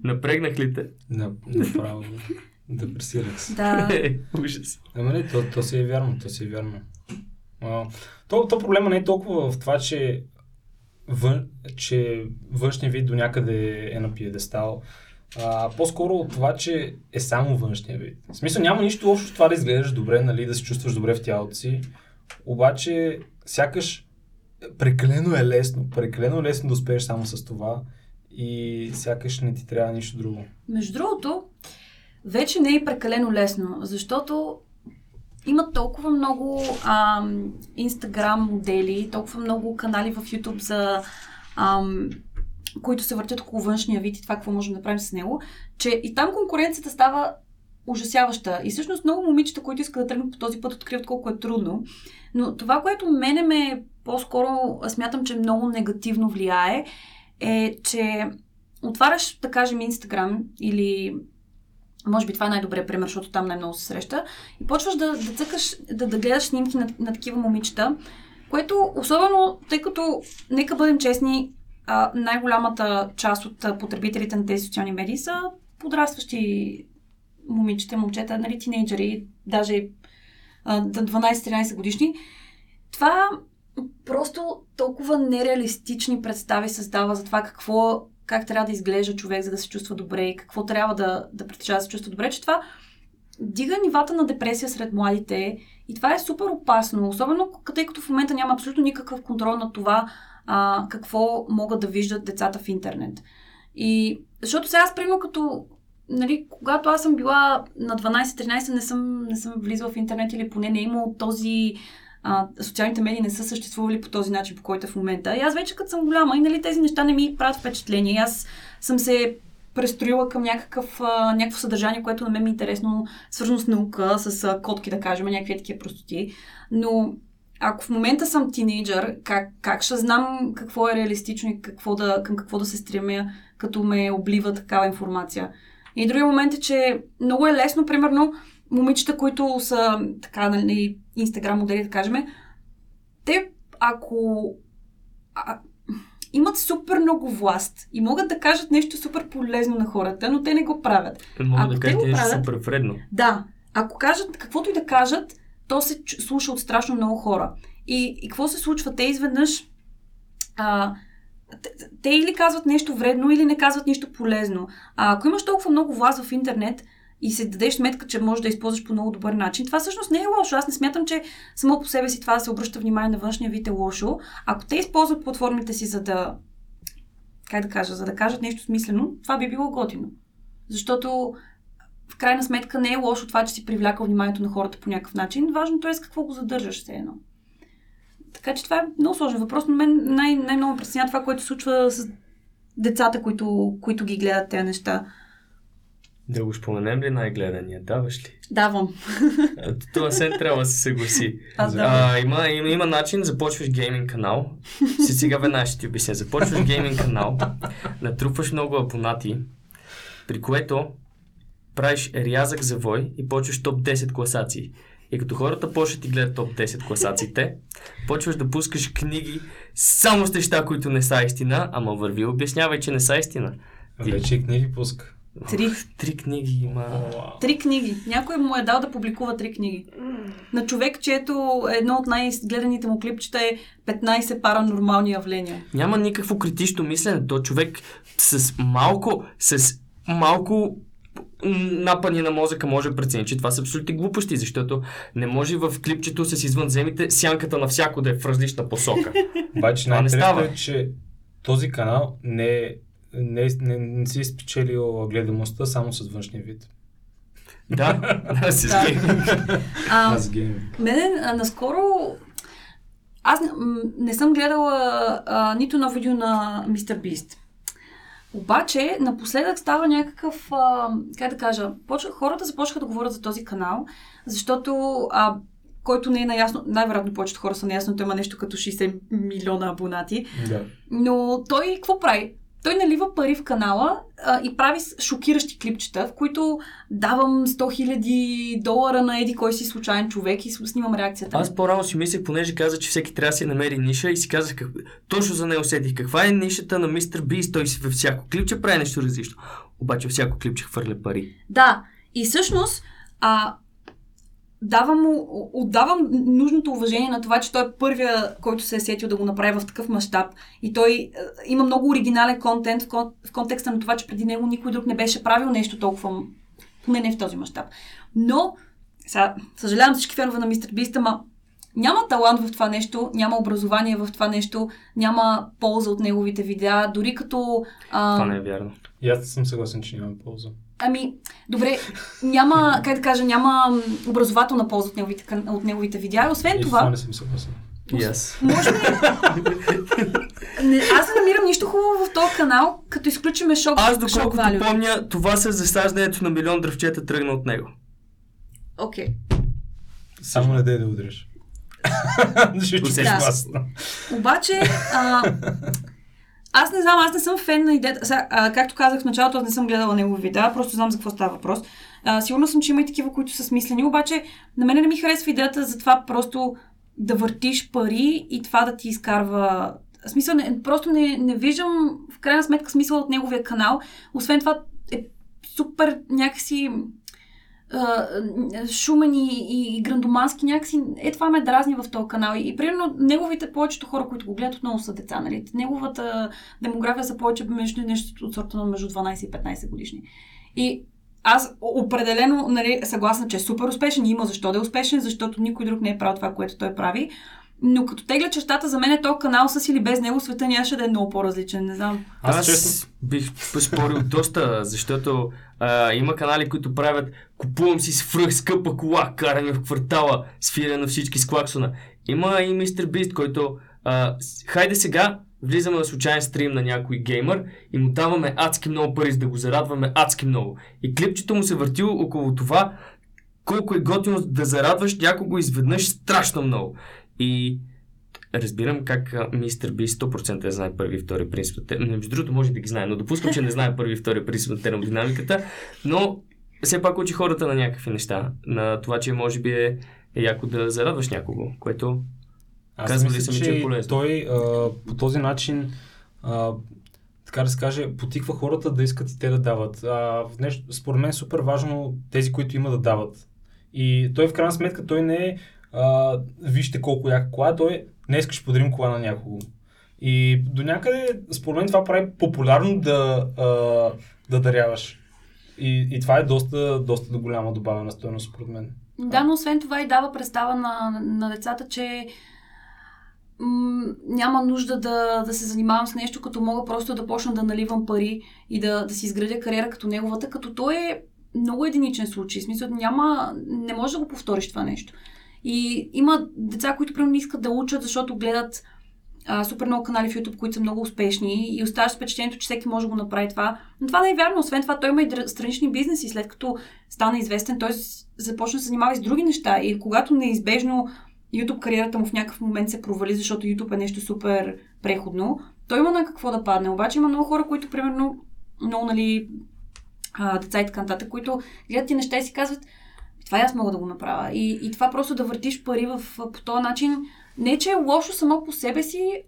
Напрегнах ли те? Направо. Депресирах се. Да. Ужас. Ама не, то, то си е вярно, то си е вярно. А, то, то проблема не е толкова в това, че, вън, че външния вид до някъде е на пиедестал. А, по-скоро от това, че е само външния вид. В смисъл няма нищо лошо в това да изглеждаш добре, нали, да се чувстваш добре в тялото си. Обаче, сякаш прекалено е лесно. Прекалено е лесно да успееш само с това и сякаш не ти трябва нищо друго. Между другото, вече не е прекалено лесно, защото има толкова много инстаграм модели, толкова много канали в YouTube за ам, които се въртят около външния вид и това какво можем да направим с него, че и там конкуренцията става ужасяваща. И всъщност много момичета, които искат да тръгнат по този път, откриват колко е трудно. Но това, което мене ме по-скоро смятам, че много негативно влияе, е, че отваряш, да кажем, Инстаграм или може би това е най-добрият пример, защото там най-много се среща. И почваш да, да цъкаш, да, да гледаш снимки на, на такива момичета, което особено, тъй като, нека бъдем честни, най-голямата част от потребителите на тези социални медии са подрастващи момичета, момчета, нали, тинейджери, даже 12-13 годишни. Това просто толкова нереалистични представи създава за това какво, как трябва да изглежда човек, за да се чувства добре и какво трябва да, да притежава да се чувства добре, че това дига нивата на депресия сред младите и това е супер опасно, особено тъй като в момента няма абсолютно никакъв контрол на това а, какво могат да виждат децата в интернет. И защото сега аз, примерно, като нали, когато аз съм била на 12-13, не съм, не съм влизала в интернет или поне не е имал този а, социалните медии не са съществували по този начин, по който е в момента. И аз вече като съм голяма и нали, тези неща не ми правят впечатление. И аз съм се престроила към някакъв, а, някакво съдържание, което на мен ми е интересно, свързано с наука, с а, котки, да кажем, някакви такива простоти. Но ако в момента съм тинейджър, как, как ще знам какво е реалистично и какво да, към какво да се стремя, като ме облива такава информация? И другия момент е, че много е лесно, примерно, момичета, които са така, нали, инстаграм модели, да кажем, те, ако а, имат супер много власт и могат да кажат нещо супер полезно на хората, но те не го правят. Могат ако да кажат нещо правят, супер вредно. Да. Ако кажат каквото и да кажат, то се слуша от страшно много хора. И, и какво се случва? Те изведнъж а, те, те или казват нещо вредно, или не казват нищо полезно. А ако имаш толкова много власт в интернет и се дадеш сметка, че можеш да използваш по много добър начин, това всъщност не е лошо. Аз не смятам, че само по себе си това да се обръща внимание на външния вид е лошо. Ако те използват платформите си за да как да кажа, за да кажат нещо смислено, това би било готино. Защото в крайна сметка не е лошо това, че си привлякал вниманието на хората по някакъв начин. Важното е с какво го задържаш все едно. Така че това е много сложен въпрос, но мен най- най-много притеснява това, което случва с децата, които, които ги гледат тези неща. Да го споменем ли най-гледания? Даваш ли? Давам. Това се трябва да се съгласи. Аз да. А, има, има, има начин, започваш гейминг канал. Си сега веднага ще ти обясня. Започваш гейминг канал, натрупваш много абонати, при което правиш рязък завой и почваш топ 10 класации. И като хората почват и гледат топ 10 класациите, почваш да пускаш книги само с неща, които не са истина, ама върви обяснявай, че не са истина. Ти... Вече книги пуска. Три. Три книги има. Три книги. Някой му е дал да публикува три книги. На човек, чието едно от най-гледаните му клипчета е 15 паранормални явления. Няма никакво критично мислене. То човек с малко, с малко напани на мозъка може да прецени, че това са абсолютни глупости, защото не може в клипчето с извънземите сянката на всяко да е в различна посока. Обаче най-интересно е, че този канал не, не, не, не си е спечелил гледамостта само с външния вид. Да, да, с гейминг. Мене наскоро аз не, не съм гледала а, нито на видео на Мистер Бист. Обаче, напоследък става някакъв, а, как да кажа, почва, хората започнаха да говорят за този канал, защото а, който не е наясно, най-вероятно повечето хора са наясно, той има нещо като 60 милиона абонати. Да. Но той какво прави? Той налива пари в канала а, и прави шокиращи клипчета, в които давам 100 000 долара на еди кой си случайен човек и снимам реакцията. Аз по-рано си мислех, понеже каза, че всеки трябва да си намери ниша и си казах, как... точно за нея усетих. Каква е нишата на мистер Бист? Той си във всяко клипче прави нещо различно. Обаче всяко клипче хвърля пари. Да, и всъщност, а, давам му, отдавам нужното уважение на това, че той е първия, който се е сетил да го направи в такъв мащаб. И той е, има много оригинален контент в, кон, в контекста на това, че преди него никой друг не беше правил нещо толкова, поне не в този мащаб. Но, сега, съжалявам всички фенове на Мистер Бист, ама няма талант в това нещо, няма образование в това нещо, няма полза от неговите видеа, дори като... А... Това не е вярно. И аз съм съгласен, че няма полза. Ами, добре, няма, как да кажа, няма образователна полза от неговите, от неговите видеа. Освен и това... това не съм съгласен. Yes. Може би... не, аз не намирам нищо хубаво в този канал, като изключиме шок Аз доколкото помня, това с засаждането на милион дръвчета тръгна от него. Окей. Okay. Само не дай да удреш. Ще да. Обаче, а, аз не знам, аз не съм фен на идеята. Сега, а, както казах в началото, аз не съм гледала негови видеа, просто знам за какво става въпрос. А, сигурно съм, че има и такива, които са смислени, обаче на мен не ми харесва идеята за това просто да въртиш пари и това да ти изкарва. Смисъл, не, просто не, не виждам в крайна сметка смисъл от неговия канал. Освен това е супер някакси шумен и, и, и грандомански някакси, е това ме дразни в този канал. И, и примерно неговите повечето хора, които го гледат, отново са деца. Нали? Неговата демография са повече между нещо от сорта на между 12 и 15 годишни. И аз определено нали, съгласна, че е супер успешен и има защо да е успешен, защото никой друг не е правил това, което той прави. Но като тегля чертата, за мен е този канал с или без него света нямаше да е много по-различен, не знам. Аз, Аз честно бих поспорил доста, защото а, има канали, които правят купувам си свръх скъпа кола, караме в квартала, свиря на всички с клаксона. Има и Мистер Бист, който а, хайде сега, влизаме на случайен стрим на някой геймър и му даваме адски много пари, за да го зарадваме адски много. И клипчето му се върти около това, колко е готино да зарадваш някого изведнъж страшно много. И разбирам как мистер Би 100% не знае първи и втори принцип. Между другото, може да ги знае, но допускам, че не знае първи и втори принцип на термодинамиката, но все пак учи хората на някакви неща. На това, че може би е, е яко да зарадваш някого, което аз казвам ли съм, че, че е полезно. Той а, по този начин а, така да се каже, потиква хората да искат и те да дават. А, в нещо, според мен е супер важно тези, които има да дават. И той в крайна сметка, той не е а, вижте колко яка кола, той не искаш подарим кола на някого. И до някъде, според мен, това прави популярно да, а, да даряваш. И, и това е доста, доста голяма добавена стоеност, според мен. Да, но освен това и дава представа на, на децата, че м- няма нужда да, да се занимавам с нещо, като мога просто да почна да наливам пари и да, да си изградя кариера като неговата, като той е много единичен случай. В смисъл, няма, не можеш да го повториш това нещо. И има деца, които примерно не искат да учат, защото гледат а, супер много канали в YouTube, които са много успешни и оставаш впечатлението, че всеки може да го направи това. Но това не е вярно. Освен това, той има и странични бизнеси. След като стана известен, той започна да се занимава и с други неща. И когато неизбежно YouTube кариерата му в някакъв момент се провали, защото YouTube е нещо супер преходно, той има на какво да падне. Обаче има много хора, които, примерно, много, нали, деца и така нататък, които гледат ти неща и си казват, това и аз мога да го направя. И, и това просто да въртиш пари в, по този начин, не че е лошо само по себе си,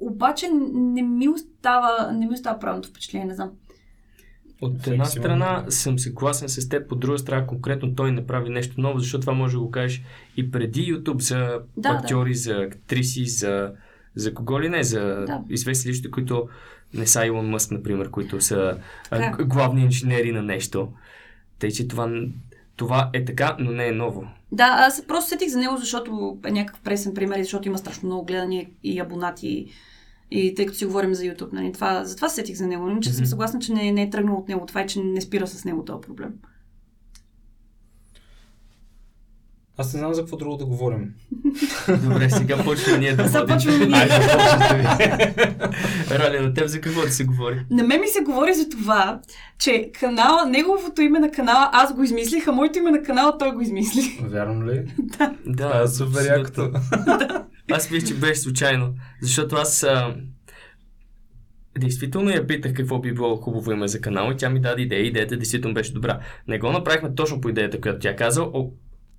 обаче не ми остава, не ми остава правилното впечатление, не знам. От една страна съм съгласен с теб, от друга страна конкретно той не прави нещо ново, защото това може да го кажеш и преди YouTube за да, актьори, да. за актриси, за, за кого ли не, за да. известни личности, които не са Илон Мъск, например, които са така. главни инженери на нещо. Тъй, че това това е така, но не е ново. Да, аз просто сетих за него, защото е някакъв пресен пример и защото има страшно много гледания и абонати. И тъй като си говорим за YouTube, нали, това, затова сетих за него. Но че mm-hmm. съм съгласна, че не, не е тръгнал от него. Това е, че не спира с него този проблем. Аз не знам за какво друго да говорим. Добре, сега почваме ние да Започваме ние. Айде, Рали, на теб за какво да се говори? На мен ми се говори за това, че канала, неговото име на канала аз го измислих, а моето име на канала той го измисли. Вярно ли? да. Да, е супер якото. аз мисля, че беше случайно, защото аз а... Действително я питах какво би било хубаво име за канал и тя ми даде идея. Идеята действително беше добра. Не го направихме точно по идеята, която тя каза,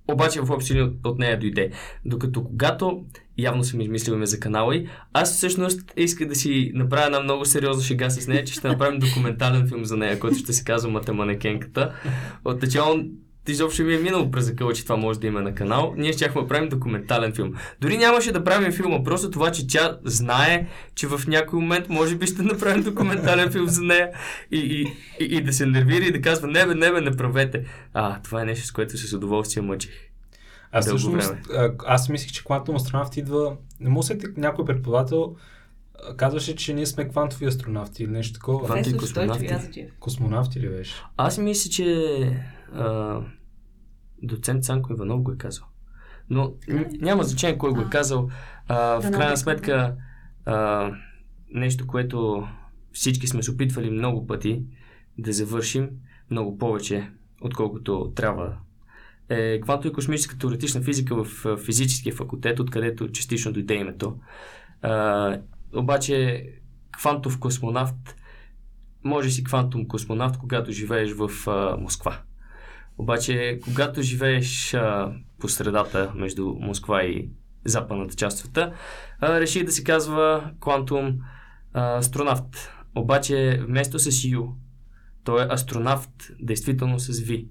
обаче в от, от нея дойде. Докато когато явно съм измислил име за канала и аз всъщност исках да си направя една много сериозна шега с нея, че ще направим документален филм за нея, който ще се казва Матеманекенката. Отначало изобщо ми е минало през закъла, че това може да има на канал. Ние щяхме да правим документален филм. Дори нямаше да правим филма, просто това, че тя знае, че в някой момент може би ще направим документален филм за нея и, и, и, и да се нервира и да казва, не бе, не бе, не правете. А, това е нещо, с което с удоволствие мъчих. Аз Дълго всъщност, време. а, аз мислих, че квантовым астронавт идва... Не му се някой преподавател а, казваше, че ние сме квантови астронавти или нещо такова. Квант- Професор космонавти. Язаджиев. Космонавти ли беше? Аз мисля, че а, доцент Цанко Иванов го е казал. Но н- няма значение кой го е казал. А, в крайна е сметка, а, нещо, което всички сме се опитвали много пъти да завършим, много повече, отколкото трябва, е квантово и космическа теоретична физика в физическия факултет, откъдето частично дойде името. А, обаче, квантов космонавт може си квантум космонавт, когато живееш в а, Москва. Обаче, когато живееш а, по средата между Москва и западната част от света, реши да се казва а, астронавт. Обаче, вместо с Ю, той е астронавт, действително с Ви.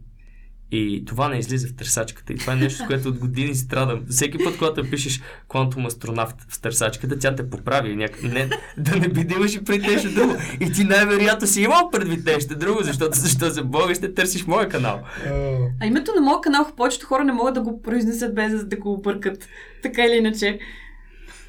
И това не излиза в търсачката. И това е нещо, с което от години страдам. Всеки път, когато пишеш квантум астронавт в търсачката, тя те поправи. Няк... Не, да не би имаш и пред нещо друго. И ти най-вероятно си имал предвид нещо друго, защото защо за Бога ще търсиш моя канал. А името на моят канал повечето хора не могат да го произнесат без да го объркат. Така или иначе.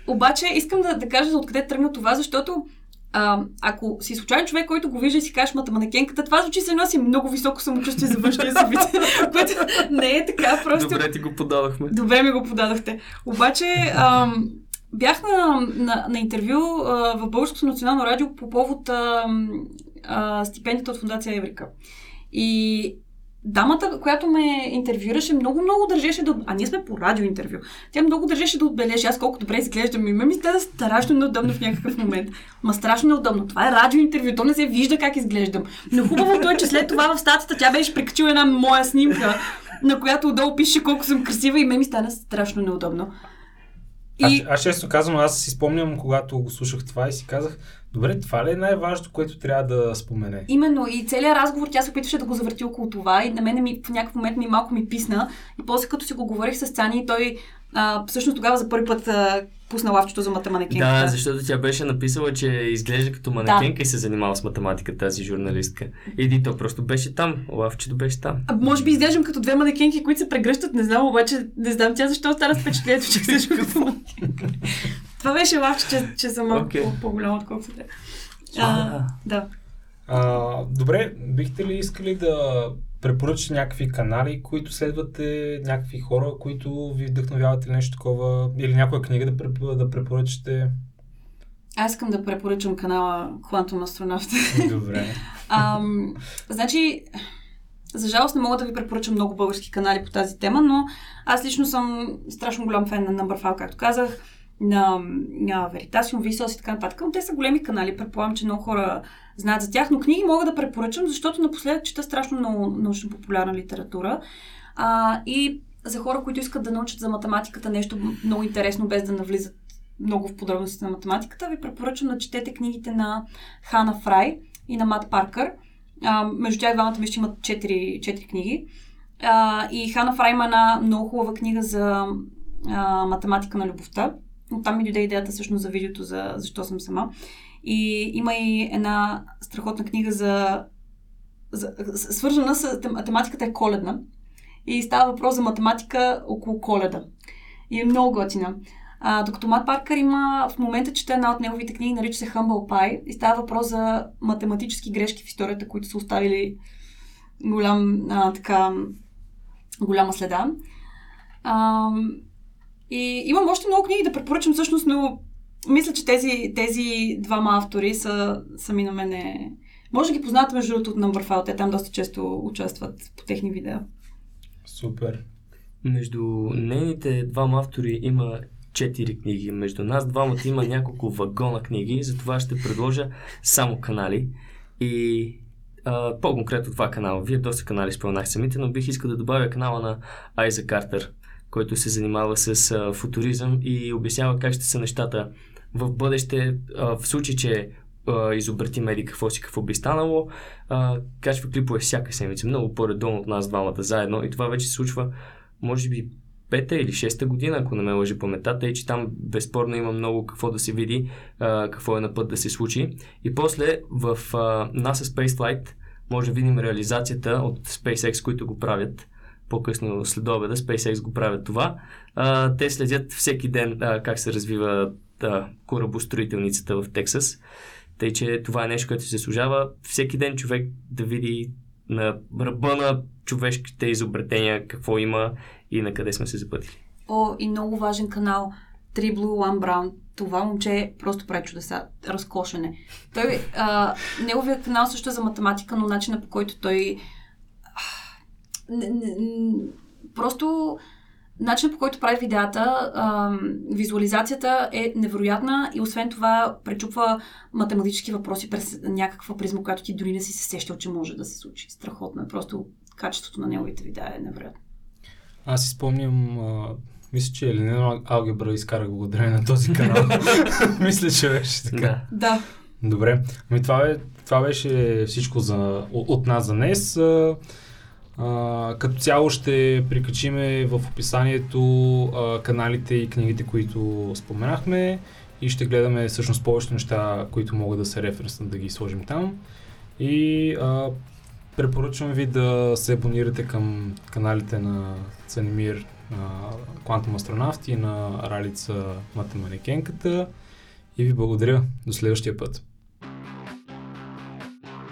Обаче искам да, да кажа откъде тръгна това, защото а, ако си случайен човек, който го вижда и си кажеш мата манекенката, това звучи се носи много високо самочувствие за външния си вид, което не е така, просто... Добре ти го подадохме. Добре ми го подадохте. Обаче ам, бях на, на, на интервю а, в Българското национално радио по повод а, а, стипендията от Фундация Еврика. И дамата, която ме интервюираше, много-много държеше да... А ние сме по радио интервю. Тя много държеше да отбележи аз колко добре изглеждам. И ме ми стана страшно неудобно в някакъв момент. Ма страшно неудобно. Това е радио интервю. То не се вижда как изглеждам. Но хубавото е, че след това в статията тя беше прикачила една моя снимка, на която отдолу пише колко съм красива и ме ми стана страшно неудобно. Аз, И аз често казвам, аз си спомням, когато го слушах това и си казах, добре, това ли е най-важното, което трябва да спомене? Именно, и целият разговор тя се опитваше да го завърти около това и на мен ми, в някакъв момент ми малко ми писна и после като си го говорих с Цани, той а, всъщност тогава за първи път а, пусна лавчето за математиката. Да, защото тя беше написала, че изглежда като манекенка и се занимава с математика тази журналистка. И то просто беше там. Лавчето беше там. А, може би изглеждам като две манекенки, които се прегръщат, не знам, обаче не знам тя защо остана с впечатлението, че изглеждам като манекенка. Това беше лавче, че, че съм малко okay. по-голяма, отколкото те. Да. А, добре, бихте ли искали да препоръчате някакви канали, които следвате, някакви хора, които ви вдъхновяват или нещо такова, или някоя книга да, преп, да препоръчате? Аз искам да препоръчам канала Quantum Astronaut. Добре. Ам, значи, за жалост не мога да ви препоръчам много български канали по тази тема, но аз лично съм страшно голям фен на Numberphile, както казах, на, на Veritasium, Vsauce и така нататък. Но Те са големи канали, предполагам, че много хора знаят за тях, но книги мога да препоръчам, защото напоследък чета страшно много научно-популярна литература. А, и за хора, които искат да научат за математиката нещо много интересно, без да навлизат много в подробностите на математиката, ви препоръчвам да четете книгите на Хана Фрай и на Мат Паркър. А, между тях двамата мисля, че имат четири, четири книги. А, и Хана Фрай има една много хубава книга за а, математика на любовта. Оттам ми дойде идеята всъщност за видеото за защо съм сама. И има и една страхотна книга за, за свързана с тем- тематиката е коледна. И става въпрос за математика около коледа. И е много готина. А, докато Мат Паркър има в момента чета една от неговите книги, нарича се Humble Pie и става въпрос за математически грешки в историята, които са оставили голям, а, така, голяма следа. А, и имам още много книги да препоръчам всъщност, но мисля, че тези, тези двама автори са сами на мене... Може да ги познавате между другото от Numberphile, те там доста често участват по техни видеа. Супер. Между нейните двама автори има четири книги. Между нас двамата има няколко вагона книги, затова ще предложа само канали. И а, по-конкретно два канала. Вие доста канали споменах самите, но бих искал да добавя канала на Айза Картер, който се занимава с а, футуризъм и обяснява как ще са нещата в бъдеще, а, в случай, че а, изобрети меди какво си, какво би станало. А, качва клипове всяка седмица, много по-редовно от нас двамата заедно и това вече се случва, може би, пета или шеста година, ако не ме лъжи паметата, и че там безспорно има много какво да се види, а, какво е на път да се случи. И после в а, NASA Spaceflight може да видим реализацията от SpaceX, които го правят по-късно след обеда, SpaceX го правят това. А, те следят всеки ден а, как се развива а, корабостроителницата в Тексас. Тъй, че това е нещо, което се служава всеки ден човек да види на ръба на човешките изобретения какво има и на къде сме се запътили. О, и много важен канал 3 Blue, 1 Brown. Това момче просто прави чудеса. Разкошене. Той, а, неговият канал също е за математика, но начина по който той просто начинът по който прави видеята, а, визуализацията е невероятна и освен това пречупва математически въпроси през някаква призма, която ти дори не си се сещал, че може да се случи. Страхотно е. Просто качеството на неговите видеа е невероятно. Аз си спомням, а, мисля, че Елена Алгебра изкарах благодарение на този канал. мисля, че беше така. Да. Добре. Ами това, е, това беше всичко за, от, от нас за днес. А, като цяло ще прикачиме в описанието а, каналите и книгите, които споменахме и ще гледаме всъщност повечето неща, които могат да се референснат да ги сложим там. И а, препоръчвам ви да се абонирате към каналите на Цанимир Quantum Астронавт и на Ралица Матеманикенката и ви благодаря. До следващия път.